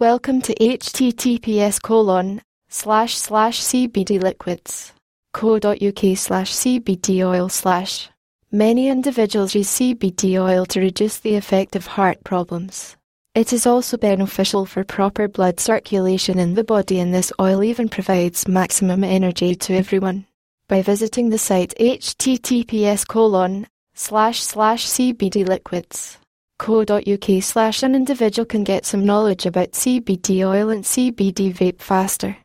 Welcome to https colon slash slash cbdliquids co.uk slash cbd oil slash. Many individuals use CBD oil to reduce the effect of heart problems. It is also beneficial for proper blood circulation in the body and this oil even provides maximum energy to everyone. By visiting the site https colon slash slash cbdliquids co.uk slash an individual can get some knowledge about CBD oil and CBD vape faster.